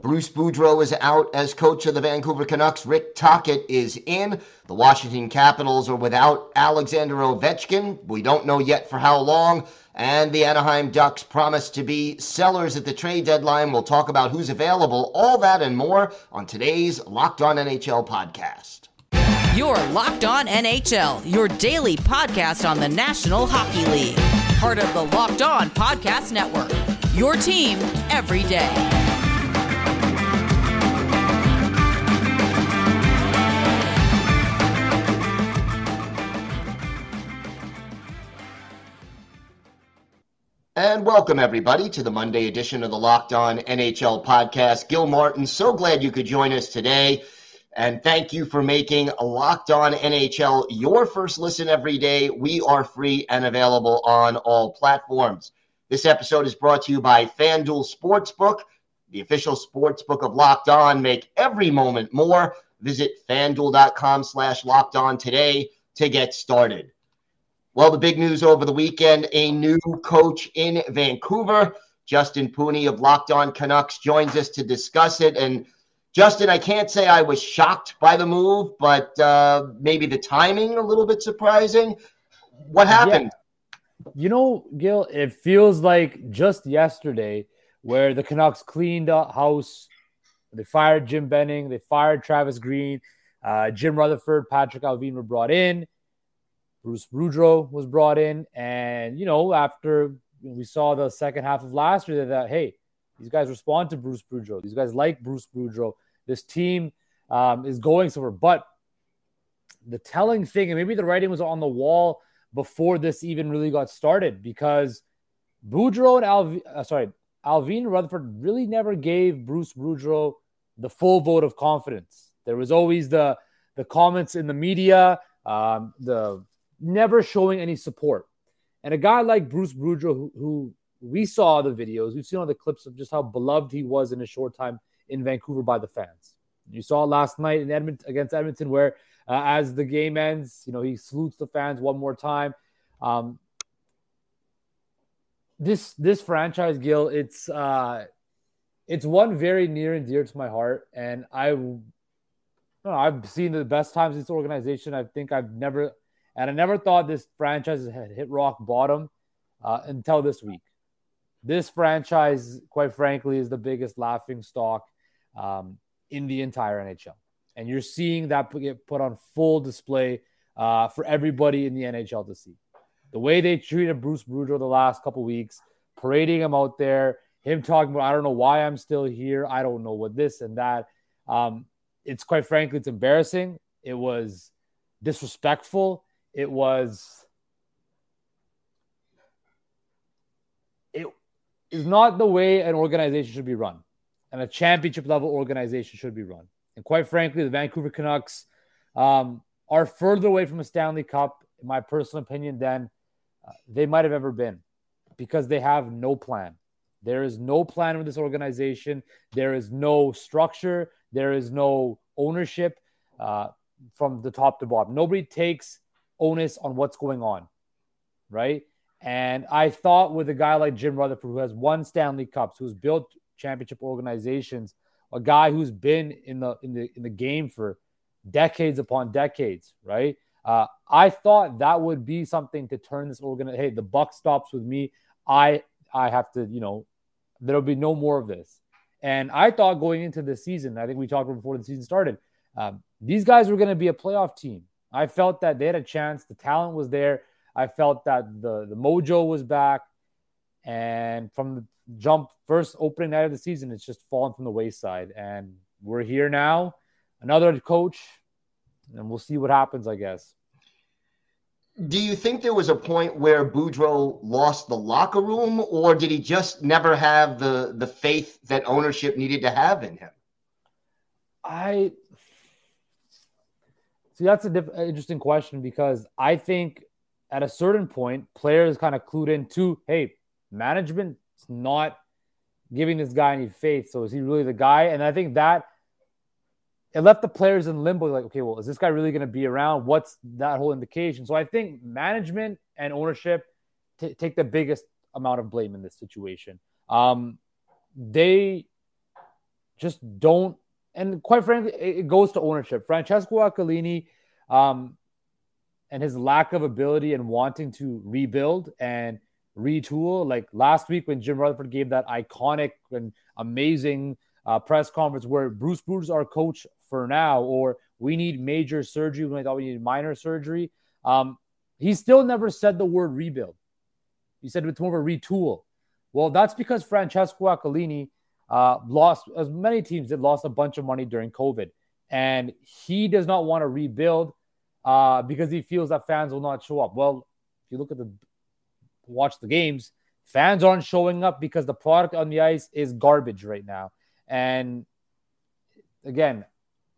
Bruce Boudreau is out as coach of the Vancouver Canucks. Rick Tocchet is in. The Washington Capitals are without Alexander Ovechkin. We don't know yet for how long. And the Anaheim Ducks promise to be sellers at the trade deadline. We'll talk about who's available, all that and more on today's Locked On NHL podcast. Your Locked On NHL, your daily podcast on the National Hockey League. Part of the Locked On Podcast Network. Your team every day. And welcome, everybody, to the Monday edition of the Locked On NHL podcast. Gil Martin, so glad you could join us today. And thank you for making Locked On NHL your first listen every day. We are free and available on all platforms. This episode is brought to you by FanDuel Sportsbook, the official sportsbook of Locked On. Make every moment more. Visit fanduel.com slash locked on today to get started. Well, the big news over the weekend a new coach in Vancouver. Justin Pooni of Locked On Canucks joins us to discuss it. And Justin, I can't say I was shocked by the move, but uh, maybe the timing a little bit surprising. What happened? Yeah. You know, Gil, it feels like just yesterday where the Canucks cleaned up house. They fired Jim Benning, they fired Travis Green, uh, Jim Rutherford, Patrick Allvin were brought in. Bruce Boudreau was brought in, and you know, after we saw the second half of last year, that hey, these guys respond to Bruce Boudreau. These guys like Bruce Boudreau. This team um, is going somewhere. But the telling thing, and maybe the writing was on the wall before this even really got started, because Boudreau and Alv, uh, sorry, Allvin Rutherford really never gave Bruce Boudreau the full vote of confidence. There was always the the comments in the media, um, the never showing any support. And a guy like Bruce Boudreau, who, who we saw the videos, we've seen all the clips of just how beloved he was in a short time in Vancouver by the fans. You saw last night in Edmonton against Edmonton, where uh, as the game ends, you know he salutes the fans one more time. Um, this this franchise, Gil, it's uh, it's one very near and dear to my heart, and I, know, I've seen the best times in this organization. I think I've never and I never thought this franchise had hit rock bottom uh, until this week. This franchise, quite frankly, is the biggest laughing stock um, in the entire NHL. And you're seeing that get put on full display uh, for everybody in the NHL to see. The way they treated Bruce Boudreau the last couple weeks, parading him out there, him talking about, I don't know why I'm still here. I don't know what this and that. Um, it's quite frankly, it's embarrassing. It was disrespectful it was it is not the way an organization should be run and a championship level organization should be run. And quite frankly the vancouver canucks um, are further away from a stanley cup in my personal opinion than uh, they might have ever been because they have no plan. There is no plan with this organization. There is no structure. There is no ownership uh, from the top to bottom. Nobody takes onus on what's going on, right? And I thought with a guy like Jim Rutherford, who has won Stanley Cups, who's built championship organizations, a guy who's been in the in the in the game for decades upon decades, right? Uh, I thought that would be something to turn this organ. Hey, the buck stops with me. I I have to, you know, there'll be no more of this. And I thought going into the season, I think we talked before the season started, um, these guys were going to be a playoff team. I felt that they had a chance. The talent was there. I felt that the the mojo was back, and from the jump first opening night of the season, it's just fallen from the wayside. And we're here now, another coach, and we'll see what happens. I guess. Do you think there was a point where Boudreau lost the locker room, or did he just never have the the faith that ownership needed to have in him? I See, that's a diff- interesting question because I think at a certain point, players kind of clued into, hey, management's not giving this guy any faith. So is he really the guy? And I think that it left the players in limbo. Like, okay, well, is this guy really going to be around? What's that whole indication? So I think management and ownership t- take the biggest amount of blame in this situation. Um, they just don't. And quite frankly, it goes to ownership. Francesco Aquilini, um, and his lack of ability and wanting to rebuild and retool. Like last week when Jim Rutherford gave that iconic and amazing uh, press conference where Bruce Bruce our coach for now, or we need major surgery when I thought we needed minor surgery. Um, he still never said the word rebuild. He said it's more of a retool. Well, that's because Francesco Aquilini uh, lost, as many teams that lost a bunch of money during COVID. And he does not want to rebuild uh, because he feels that fans will not show up. Well, if you look at the watch the games, fans aren't showing up because the product on the ice is garbage right now. And again,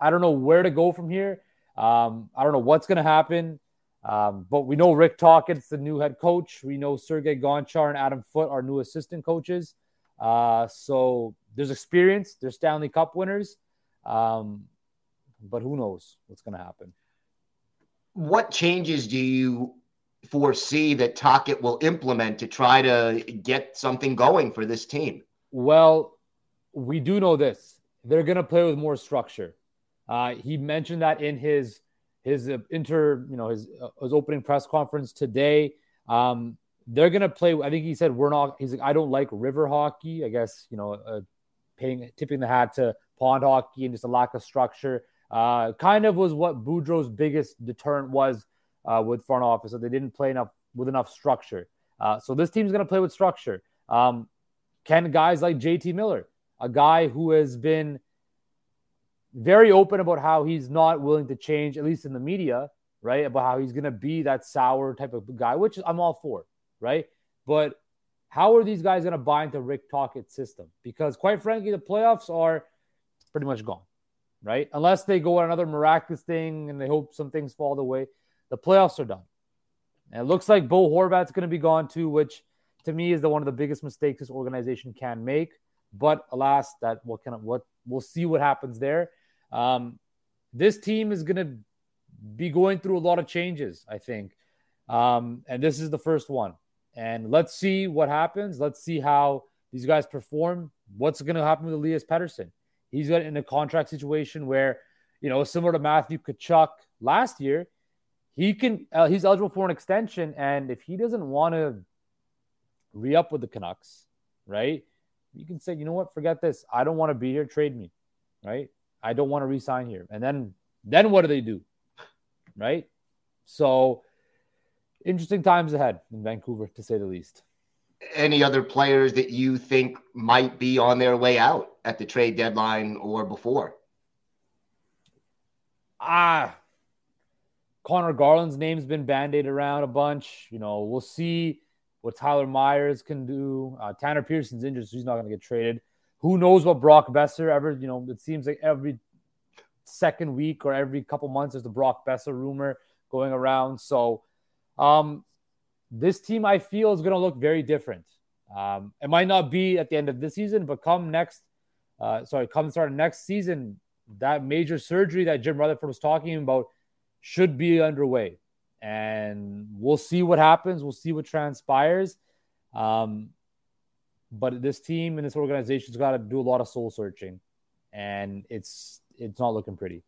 I don't know where to go from here. Um, I don't know what's going to happen. Um, but we know Rick Tocchet's the new head coach. We know Sergei Gonchar and Adam Foote are new assistant coaches. Uh, so there's experience. There's Stanley Cup winners. Um, but who knows what's going to happen? What changes do you foresee that Tocchet will implement to try to get something going for this team? Well, we do know this. They're going to play with more structure. Uh, he mentioned that in his his uh, inter, you know, his uh, his opening press conference today. Um, they're gonna play. I think he said we're not. He's like, I don't like river hockey. I guess you know, uh, paying tipping the hat to pond hockey and just a lack of structure. Uh, kind of was what Boudreau's biggest deterrent was uh, with front office. So they didn't play enough with enough structure. Uh, so this team's gonna play with structure. Um, can guys like JT Miller, a guy who has been very open about how he's not willing to change, at least in the media, right? About how he's going to be that sour type of guy, which I'm all for, right? But how are these guys going to buy into Rick Tocchet's system? Because quite frankly, the playoffs are pretty much gone, right? Unless they go on another miraculous thing and they hope some things fall the way, the playoffs are done. And it looks like Bo Horvat's going to be gone too, which to me is the one of the biggest mistakes this organization can make. But alas, that what of what we'll see what happens there. Um, this team is going to be going through a lot of changes, I think. Um, and this is the first one. And let's see what happens. Let's see how these guys perform. What's going to happen with Elias Pettersson? He's got in a contract situation where, you know, similar to Matthew Tkachuk last year, he can uh, he's eligible for an extension, and if he doesn't want to re up with the Canucks, right? You can say, you know what, forget this. I don't want to be here. Trade me, right? I don't want to resign here. And then then what do they do? Right? So interesting times ahead in Vancouver to say the least. Any other players that you think might be on their way out at the trade deadline or before? Ah, Conor Garland's name's been bandied around a bunch. You know, we'll see what Tyler Myers can do. Uh, Tanner Pearson's injured, so he's not going to get traded. Who knows what Brock Boeser ever, you know, it seems like every second week or every couple months there's the Brock Boeser rumor going around. So um, this team I feel is going to look very different. Um, it might not be at the end of this season, but come next, uh, sorry, come start next season, that major surgery that Jim Rutherford was talking about should be underway. And we'll see what happens. We'll see what transpires. Um, but this team and this organization's got to do a lot of soul searching, and it's it's not looking pretty.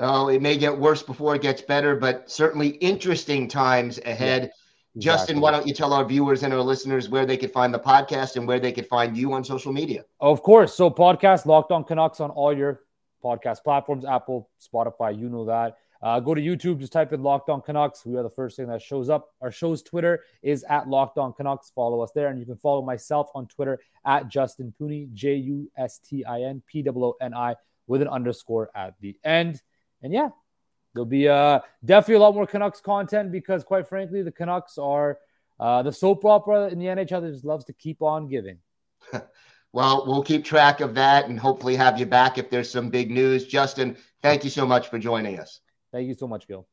Oh, it may get worse before it gets better, but certainly interesting times ahead. Yeah, exactly. Justin, why don't you tell our viewers and our listeners where they could find the podcast and where they could find you on social media? Of course. So, podcast Locked On Canucks on all your podcast platforms Apple, Spotify, you know that. Uh, go to YouTube, just type in Locked On Canucks. We are the first thing that shows up. Our show's Twitter is at Locked On Canucks. Follow us there. And you can follow myself on Twitter at Justin Pooni, J U S T I N P O O N I, with an underscore at the end. And yeah, there'll be uh, definitely a lot more Canucks content because, quite frankly, the Canucks are uh, the soap opera in the NHL that just loves to keep on giving. well, we'll keep track of that and hopefully have you back if there's some big news. Justin, thank you so much for joining us. Thank you so much, Gil.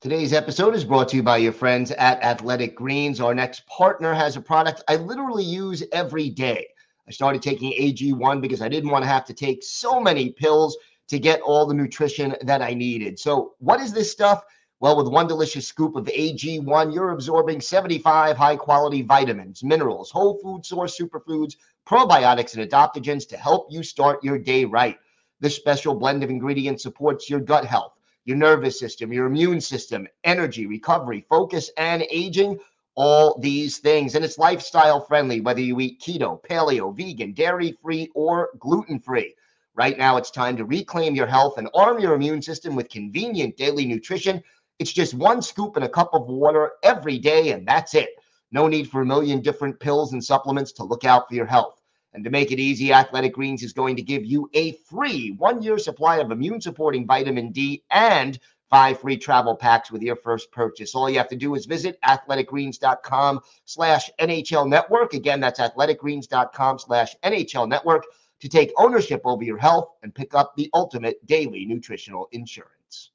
Today's episode is brought to you by your friends at Athletic Greens. Our next partner has a product I literally use every day. I started taking AG1 because I didn't want to have to take so many pills to get all the nutrition that I needed. So, what is this stuff? Well, with one delicious scoop of AG1, you're absorbing 75 high quality vitamins, minerals, whole food source superfoods, probiotics, and adaptogens to help you start your day right. This special blend of ingredients supports your gut health, your nervous system, your immune system, energy, recovery, focus, and aging. All these things. And it's lifestyle friendly, whether you eat keto, paleo, vegan, dairy free, or gluten free. Right now, it's time to reclaim your health and arm your immune system with convenient daily nutrition. It's just one scoop in a cup of water every day, and that's it. No need for a million different pills and supplements to look out for your health. And to make it easy, Athletic Greens is going to give you a free one year supply of immune supporting vitamin D and five free travel packs with your first purchase. All you have to do is visit athleticgreens.com slash NHL network. Again, that's athleticgreens.com slash NHL network to take ownership over your health and pick up the ultimate daily nutritional insurance.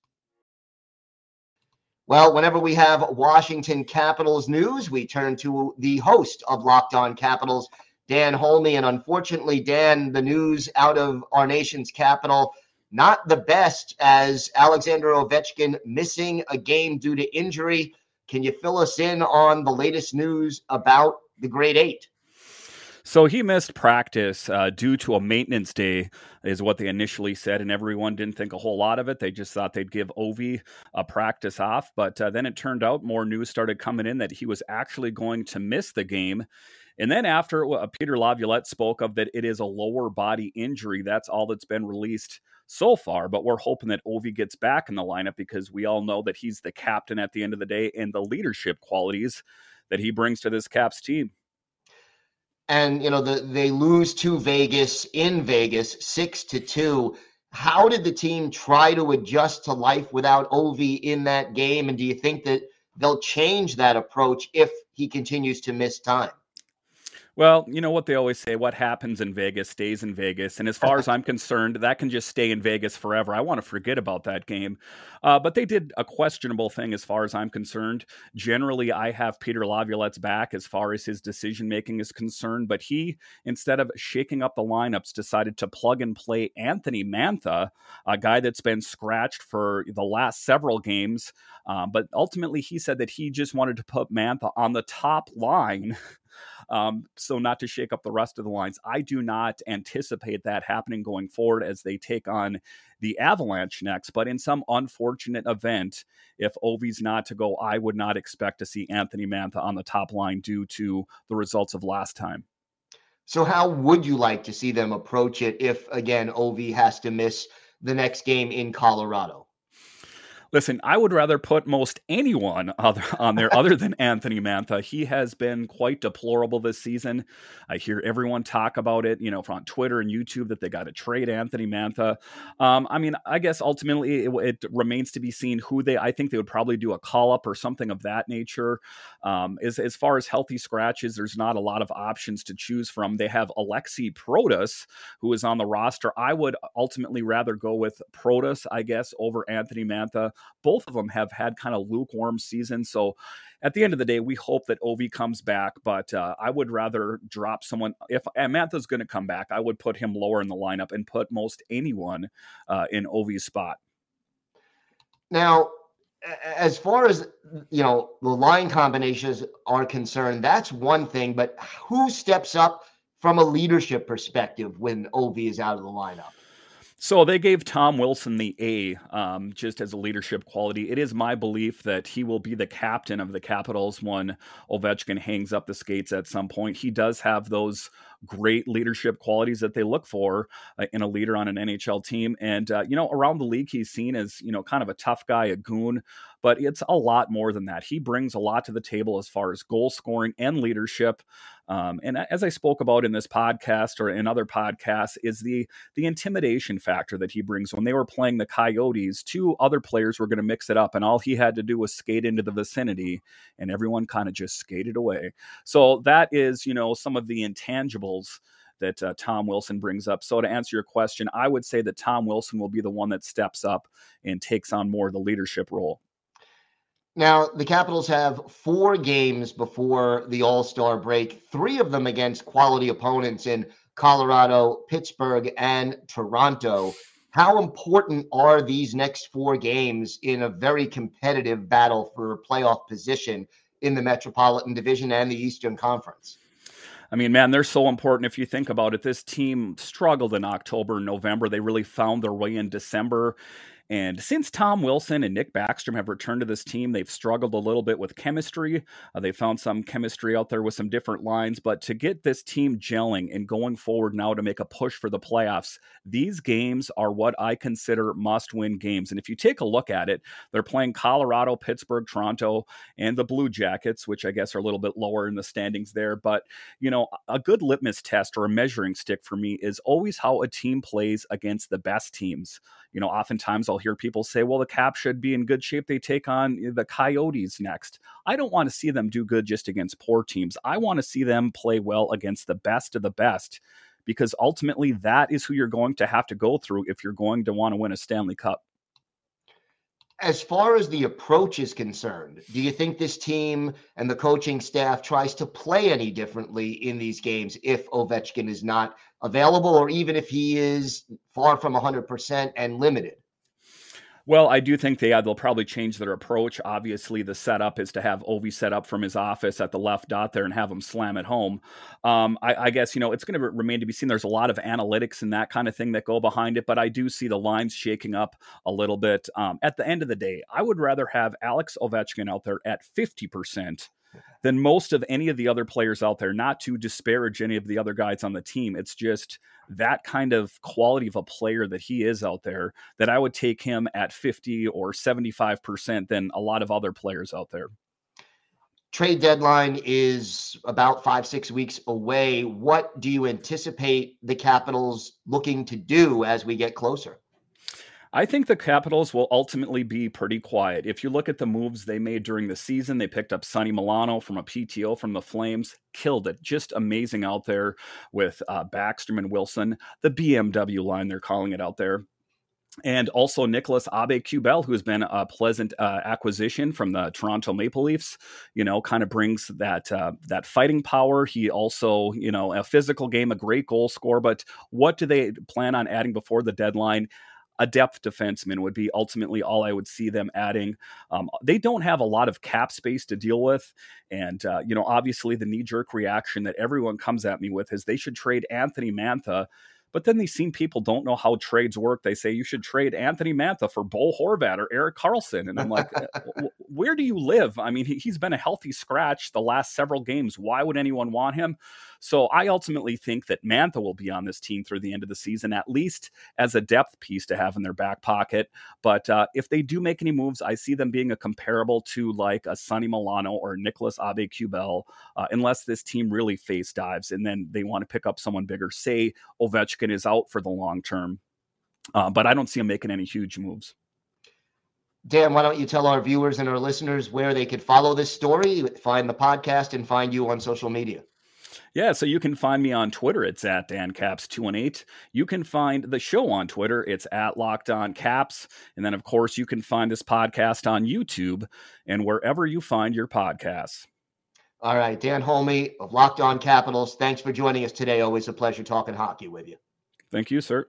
Well, whenever we have Washington Capitals news, we turn to the host of Locked On Capitals, Dan Holme. And unfortunately, Dan, the news out of our nation's capital, not the best as Alexander Ovechkin missing a game due to injury. Can you fill us in on the latest news about the Great Eight? So he missed practice uh, due to a maintenance day, is what they initially said, and everyone didn't think a whole lot of it. They just thought they'd give Ovi a practice off, but uh, then it turned out more news started coming in that he was actually going to miss the game. And then after uh, Peter Laviolette spoke of that it is a lower body injury, that's all that's been released so far. But we're hoping that Ovi gets back in the lineup because we all know that he's the captain at the end of the day and the leadership qualities that he brings to this Caps team and you know the, they lose to Vegas in Vegas six to two. How did the team try to adjust to life without Ovi in that game? And do you think that they'll change that approach if he continues to miss time? Well, you know what they always say what happens in Vegas stays in Vegas. And as far as I'm concerned, that can just stay in Vegas forever. I want to forget about that game. Uh, but they did a questionable thing as far as I'm concerned. Generally, I have Peter Laviolette's back as far as his decision making is concerned. But he, instead of shaking up the lineups, decided to plug and play Anthony Mantha, a guy that's been scratched for the last several games. Um, but ultimately, he said that he just wanted to put Mantha on the top line um, so not to shake up the rest of the lines. I do not anticipate that happening going forward as they take on the Avalanche next. But in some unfortunate event, if Ovi's not to go, I would not expect to see Anthony Mantha on the top line due to the results of last time. So, how would you like to see them approach it if, again, Ovi has to miss the next game in Colorado? Listen, I would rather put most anyone other, on there other than Anthony Mantha. He has been quite deplorable this season. I hear everyone talk about it, you know, on Twitter and YouTube that they got to trade Anthony Mantha. Um, I mean, I guess ultimately it, it, remains to be seen who they. I think they would probably do a call up or something of that nature. Um, as as far as healthy scratches, there's not a lot of options to choose from. They have Alexi Protas, who is on the roster. I would ultimately rather go with Protas, I guess, over Anthony Mantha. Both of them have had kind of lukewarm seasons. So at the end of the day, we hope that Ovi comes back, but uh, I would rather drop someone. If Mantha's going to come back, I would put him lower in the lineup and put most anyone uh, in Ovi's spot. Now, as far as you know, the line combinations are concerned, that's one thing. But who steps up from a leadership perspective when ov is out of the lineup? So they gave Tom Wilson the A um, just as a leadership quality. It is my belief that he will be the captain of the Capitals when Ovechkin hangs up the skates at some point. He does have those great leadership qualities that they look for uh, in a leader on an NHL team. And, uh, you know, around the league, he's seen as, you know, kind of a tough guy, a goon, but it's a lot more than that. He brings a lot to the table as far as goal scoring and leadership. Um, and as I spoke about in this podcast or in other podcasts, is the the intimidation factor that he brings. When they were playing the Coyotes, two other players were going to mix it up, and all he had to do was skate into the vicinity, and everyone kind of just skated away. So that is, you know, some of the intangibles that uh, Tom Wilson brings up. So, to answer your question, I would say that Tom Wilson will be the one that steps up and takes on more of the leadership role. Now, the Capitals have four games before the All Star break, three of them against quality opponents in Colorado, Pittsburgh, and Toronto. How important are these next four games in a very competitive battle for playoff position in the Metropolitan Division and the Eastern Conference? I mean, man, they're so important if you think about it. This team struggled in October and November. They really found their way in December. And since Tom Wilson and Nick Backstrom have returned to this team, they've struggled a little bit with chemistry. Uh, they found some chemistry out there with some different lines. But to get this team gelling and going forward now to make a push for the playoffs, these games are what I consider must win games. And if you take a look at it, they're playing Colorado, Pittsburgh, Toronto, and the Blue Jackets, which I guess are a little bit lower in the standings there. But, you know, a good litmus test or a measuring stick for me is always how a team plays against the best teams. You know, oftentimes I'll hear people say, well, the Cap should be in good shape. They take on the Coyotes next. I don't want to see them do good just against poor teams. I want to see them play well against the best of the best because ultimately that is who you're going to have to go through if you're going to want to win a Stanley Cup. As far as the approach is concerned, do you think this team and the coaching staff tries to play any differently in these games if Ovechkin is not available or even if he is far from 100% and limited? Well, I do think they uh, they'll probably change their approach. Obviously, the setup is to have Ovi set up from his office at the left dot there and have him slam it home. Um, I, I, guess you know it's going to remain to be seen. There's a lot of analytics and that kind of thing that go behind it, but I do see the lines shaking up a little bit. Um, at the end of the day, I would rather have Alex Ovechkin out there at fifty percent than most of any of the other players out there. Not to disparage any of the other guys on the team. It's just that kind of quality of a player that he is out there that I would take him at 50 or 75% than a lot of other players out there. Trade deadline is about five, six weeks away. What do you anticipate the Capitals looking to do as we get closer? I think the Capitals will ultimately be pretty quiet. If you look at the moves they made during the season, they picked up Sonny Milano from a PTO from the Flames, killed it. Just amazing out there with uh, Backstrom and Wilson, the BMW line, they're calling it out there and also Nicolas Aube-Kubel, who has been a pleasant uh, acquisition from the Toronto Maple Leafs. You know, kind of brings that uh, that fighting power. He also, you know, a physical game, a great goal scorer. But what do they plan on adding before the deadline? A depth defenseman would be ultimately all I would see them adding. Um, they don't have a lot of cap space to deal with. And, uh, you know, obviously the knee jerk reaction that everyone comes at me with is they should trade Anthony Mantha but then these same people don't know how trades work. They say you should trade Anthony Mantha for Bo Horvat or Erik Karlsson. And I'm like, uh, where do you live? I mean, he's been a healthy scratch the last several games. Why would anyone want him? So I ultimately think that Mantha will be on this team through the end of the season, at least as a depth piece to have in their back pocket. But uh, if they do make any moves, I see them being a comparable to like a Sonny Milano or Nicolas Aube-Kubel, uh, unless this team really face dives and then they want to pick up someone bigger. Say Ovechkin is out for the long term. Uh, but I don't see them making any huge moves. Dan, why don't you tell our viewers and our listeners where they could follow this story, find the podcast, and find you on social media? Yeah, so you can find me on Twitter. It's at DanCaps218. You can find the show on Twitter. It's at Locked On Caps. And then, of course, you can find this podcast on YouTube and wherever you find your podcasts. All right, Dan Holmey of Locked On Capitals. Thanks for joining us today. Always a pleasure talking hockey with you. Thank you, sir.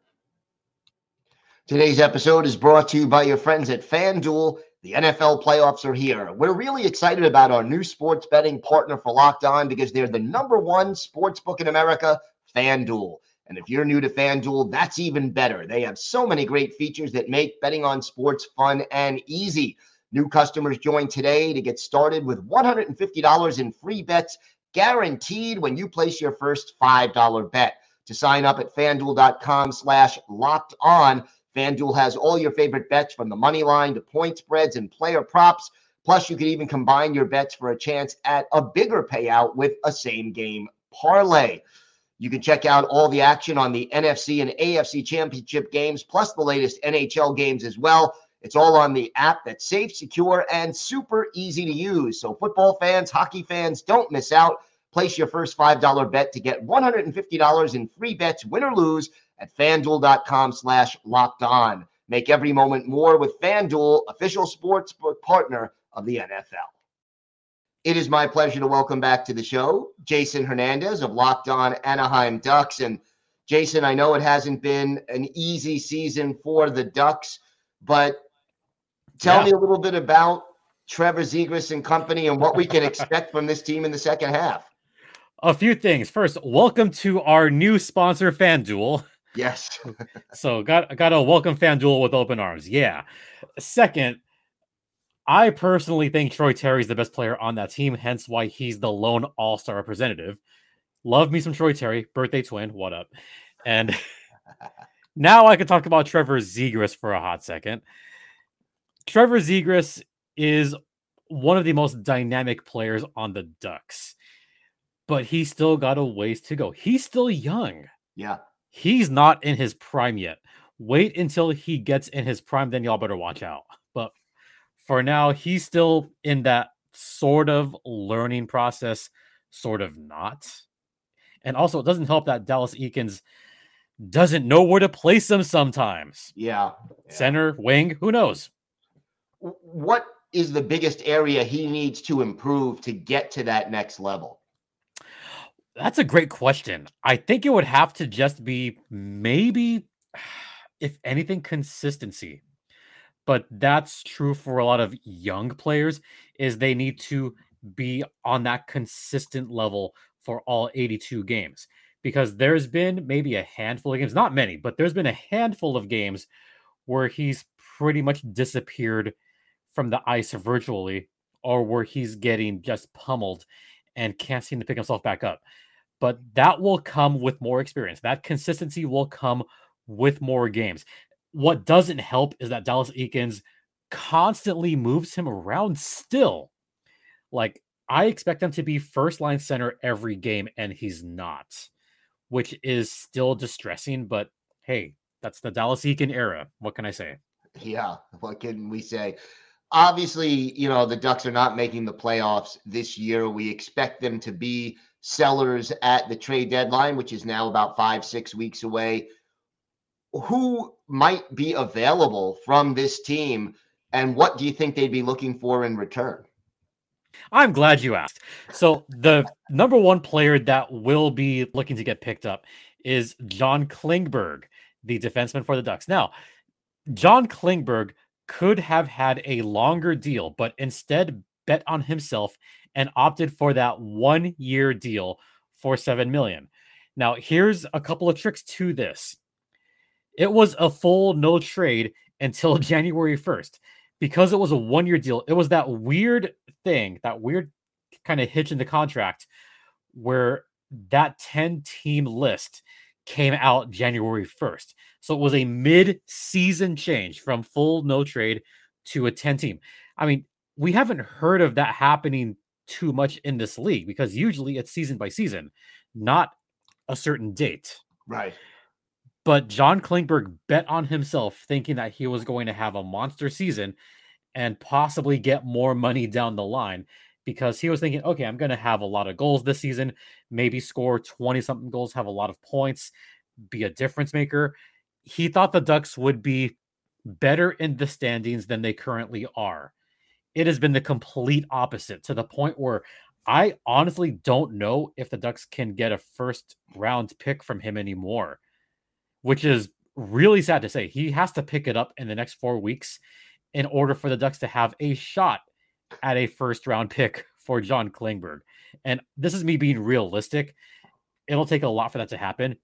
Today's episode is brought to you by your friends at FanDuel. The NFL playoffs are here. We're really excited about our new sports betting partner for Locked On because they're the number one sports book in America, FanDuel. And if you're new to FanDuel, that's even better. They have so many great features that make betting on sports fun and easy. New customers join today to get started with $150 in free bets guaranteed when you place your first $5 bet. To sign up at fanduel.com slash locked on, FanDuel has all your favorite bets from the money line to point spreads and player props. Plus, you can even combine your bets for a chance at a bigger payout with a same game parlay. You can check out all the action on the NFC and AFC championship games, plus the latest NHL games as well. It's all on the app that's safe, secure, and super easy to use. So, football fans, hockey fans, don't miss out. Place your first $5 bet to get $150 in free bets, win or lose at fanduel.com slash locked on. Make every moment more with FanDuel, official sports partner of the NFL. It is my pleasure to welcome back to the show Jason Hernandez of Locked On Anaheim Ducks. And Jason, I know it hasn't been an easy season for the Ducks, but tell yeah. me a little bit about Trevor Zegras and company and what we can expect from this team in the second half. A few things. First, welcome to our new sponsor, FanDuel. Yes. so got got a welcome FanDuel with open arms. Yeah. Second, I personally think Troy Terry is the best player on that team, hence why he's the lone All Star representative. Love me some Troy Terry, birthday twin. What up? And now I can talk about Trevor Zegras for a hot second. Trevor Zegras is one of the most dynamic players on the Ducks, but he's still got a ways to go. He's still young. Yeah. He's not in his prime yet. Wait until he gets in his prime, then y'all better watch out. But for now, he's still in that sort of learning process, sort of not. And also, it doesn't help that Dallas Eakins doesn't know where to place them sometimes. Yeah. yeah. Center, wing, who knows? What is the biggest area he needs to improve to get to that next level? That's a great question. I think it would have to just be maybe, if anything, consistency. But that's true for a lot of young players. Is they need to be on that consistent level for all 82 games because there's been maybe a handful of games, not many, but there's been a handful of games where he's pretty much disappeared from the ice virtually or where he's getting just pummeled and can't seem to pick himself back up. But that will come with more experience. That consistency will come with more games. What doesn't help is that Dallas Eakins constantly moves him around still. Like, I expect him to be first line center every game, and he's not, which is still distressing. But hey, that's the Dallas Eakin era. What can I say? Yeah, what can we say? obviously, you know, the Ducks are not making the playoffs this year. We expect them to be sellers at the trade deadline, which is now about five, six weeks away. Who might be available from this team, and what do you think they'd be looking for in return? I'm glad you asked. So, the number one player that will be looking to get picked up is John Klingberg, the defenseman for the Ducks. Now, John Klingberg could have had a longer deal, but instead bet on himself and opted for that one year deal for 7 million. Now, here's a couple of tricks to this. It was a full no trade until January 1st. Because it was a one year deal, it was that weird thing, that weird kind of hitch in the contract where that 10 team list came out January 1st. So it was a mid season change from full no trade to a 10 team. I mean, we haven't heard of that happening too much in this league because usually it's season by season, not a certain date. Right. But John Klingberg bet on himself thinking that he was going to have a monster season and possibly get more money down the line because he was thinking, okay, I'm going to have a lot of goals this season, maybe score 20 something goals, have a lot of points, be a difference maker. He thought the Ducks would be better in the standings than they currently are. It has been the complete opposite to the point where I honestly don't know if the Ducks can get a first round pick from him anymore, which is really sad to say. He has to pick it up in the next four weeks in order for the Ducks to have a shot at a first round pick for John Klingberg. And this is me being realistic. It'll take a lot for that to happen.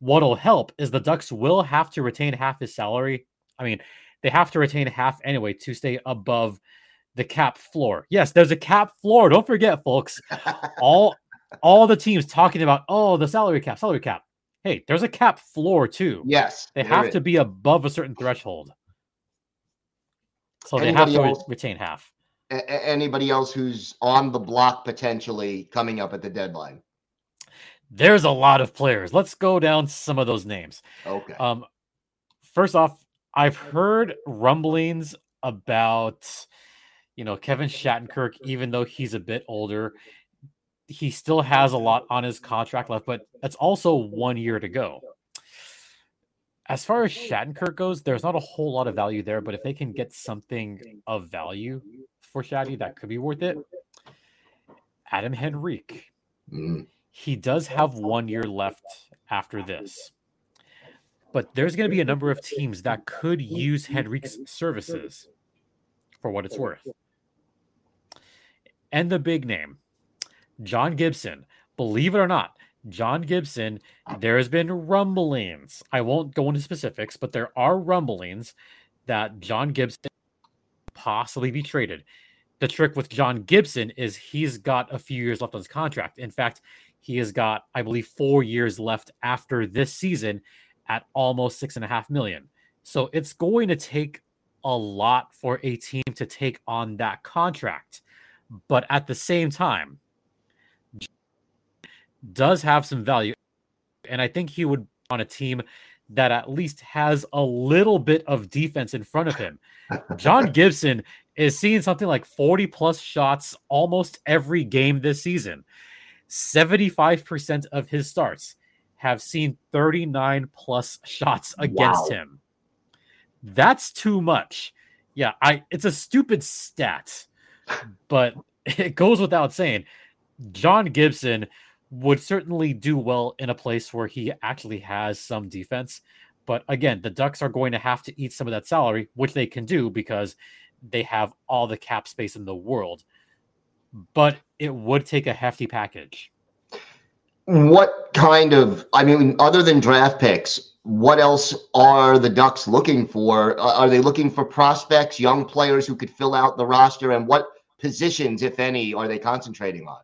What'll help is the Ducks will have to retain half his salary. I mean, they have to retain half anyway to stay above the cap floor. Yes, there's a cap floor. Don't forget, folks. all all the teams talking about, oh, the salary cap, salary cap. Hey, there's a cap floor too. Yes. They have is. to be above a certain threshold. So Anybody they have to else? retain half a- anybody else who's on the block potentially coming up at the deadline? There's a lot of players. Let's go down some of those names. Okay. Um, first off, I've heard rumblings about, you know, Kevin Shattenkirk, even though he's a bit older, he still has a lot on his contract left, but it's also one year to go. As far as Shattenkirk goes, there's not a whole lot of value there, but if they can get something of value for Shaddy that could be worth it. Adam Henrique. Mm. He does have one year left after this. but there's going to be a number of teams that could use Henrique's services for what it's worth. And the big name, John Gibson. Believe it or not, John Gibson, there has been rumblings. I won't go into specifics, but there are rumblings that John Gibson possibly be traded. The trick with John Gibson is he's got a few years left on his contract. In fact, he has got, I believe, four years left after this season at almost six and a half million. So it's going to take a lot for a team to take on that contract. But at the same time, does have some value. And I think he would on a team that at least has a little bit of defense in front of him. John Gibson is seeing something like 40 plus shots almost every game this season. 75% of his starts have seen 39 plus shots against wow. him. That's too much. Yeah, I it's a stupid stat, but it goes without saying. John Gibson would certainly do well in a place where he actually has some defense. But again, the Ducks are going to have to eat some of that salary, which they can do because they have all the cap space in the world. But it would take a hefty package what kind of i mean other than draft picks what else are the ducks looking for are they looking for prospects young players who could fill out the roster and what positions if any are they concentrating on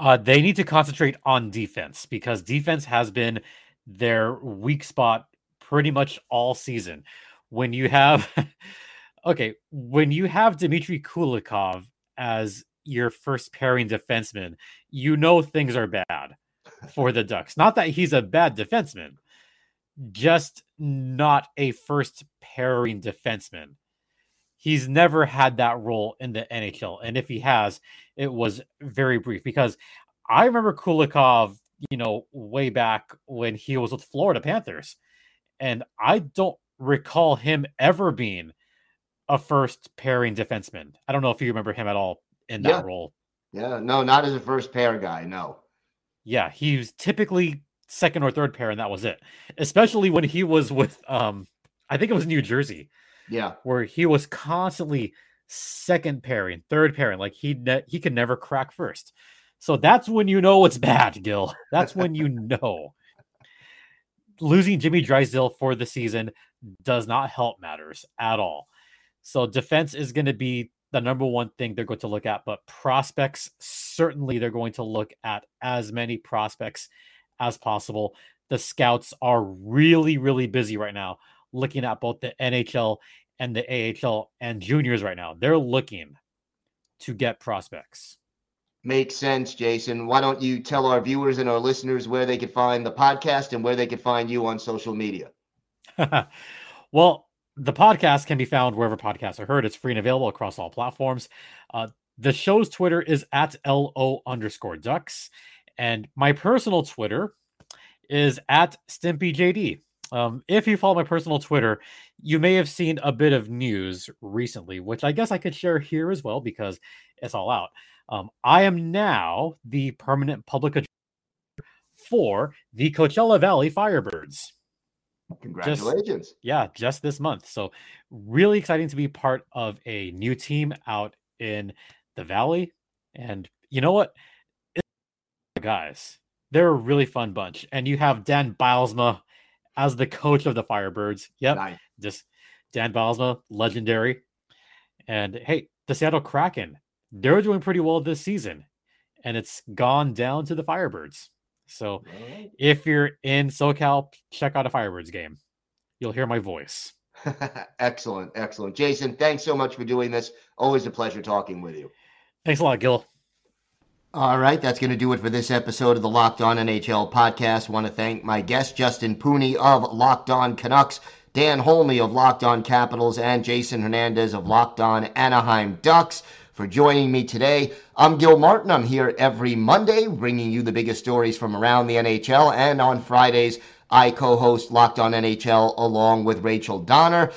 uh, they need to concentrate on defense because defense has been their weak spot pretty much all season when you have okay when you have dmitry kulikov as your first pairing defenseman you know things are bad for the Ducks. Not that he's a bad defenseman, just not a first pairing defenseman. He's never had that role in the NHL. And if he has, it was very brief because I remember Kulikov, you know, way back when he was with Florida Panthers. And I don't recall him ever being a first pairing defenseman. I don't know if you remember him at all in that yeah. role. Yeah, no, not as a first pair guy. No. Yeah, he was typically second or third pair, and that was it. Especially when he was with, um, I think it was New Jersey. Yeah, where he was constantly second pairing, third pairing, like he ne- he could never crack first. So that's when you know it's bad, Gil. That's when you know. Losing Jamie Drysdale for the season does not help matters at all. So defense is going to be the number one thing they're going to look at. But prospects, certainly they're going to look at as many prospects as possible. The scouts are really, really busy right now looking at both the NHL and the AHL and juniors right now. They're looking to get prospects. Makes sense, Jason. Why don't you tell our viewers and our listeners where they could find the podcast and where they could find you on social media? well, the podcast can be found wherever podcasts are heard. It's free and available across all platforms. Uh, the show's Twitter is at LO underscore ducks. And my personal Twitter is at StimpyJD. Um, if you follow my personal Twitter, you may have seen a bit of news recently, which I guess I could share here as well because it's all out. Um, I am now the permanent public for the Coachella Valley Firebirds. Congratulations. Just, yeah, just this month. So, really exciting to be part of a new team out in the Valley. And you know what? It's, guys, they're a really fun bunch. And you have Dan Bylsma as the coach of the Firebirds. Yep. Nice. Just Dan Bylsma, legendary. And hey, the Seattle Kraken, they're doing pretty well this season. And it's gone down to the Firebirds. So right. if you're in SoCal, check out a Firebirds game. You'll hear my voice. excellent. Excellent. Jason, thanks so much for doing this. Always a pleasure talking with you. Thanks a lot, Gil. All right, that's going to do it for this episode of the Locked On NHL podcast. Want to thank my guest, Justin Pooni of Locked On Canucks, Dan Holme of Locked On Capitals, and Jason Hernandez of Locked On Anaheim Ducks for joining me today. I'm Gil Martin. I'm here every Monday bringing you the biggest stories from around the NHL. And on Fridays, I co host Locked On NHL along with Rachel Donner.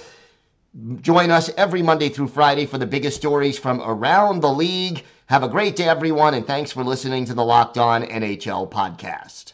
Join us every Monday through Friday for the biggest stories from around the league. Have a great day, everyone, and thanks for listening to the Locked On NHL podcast.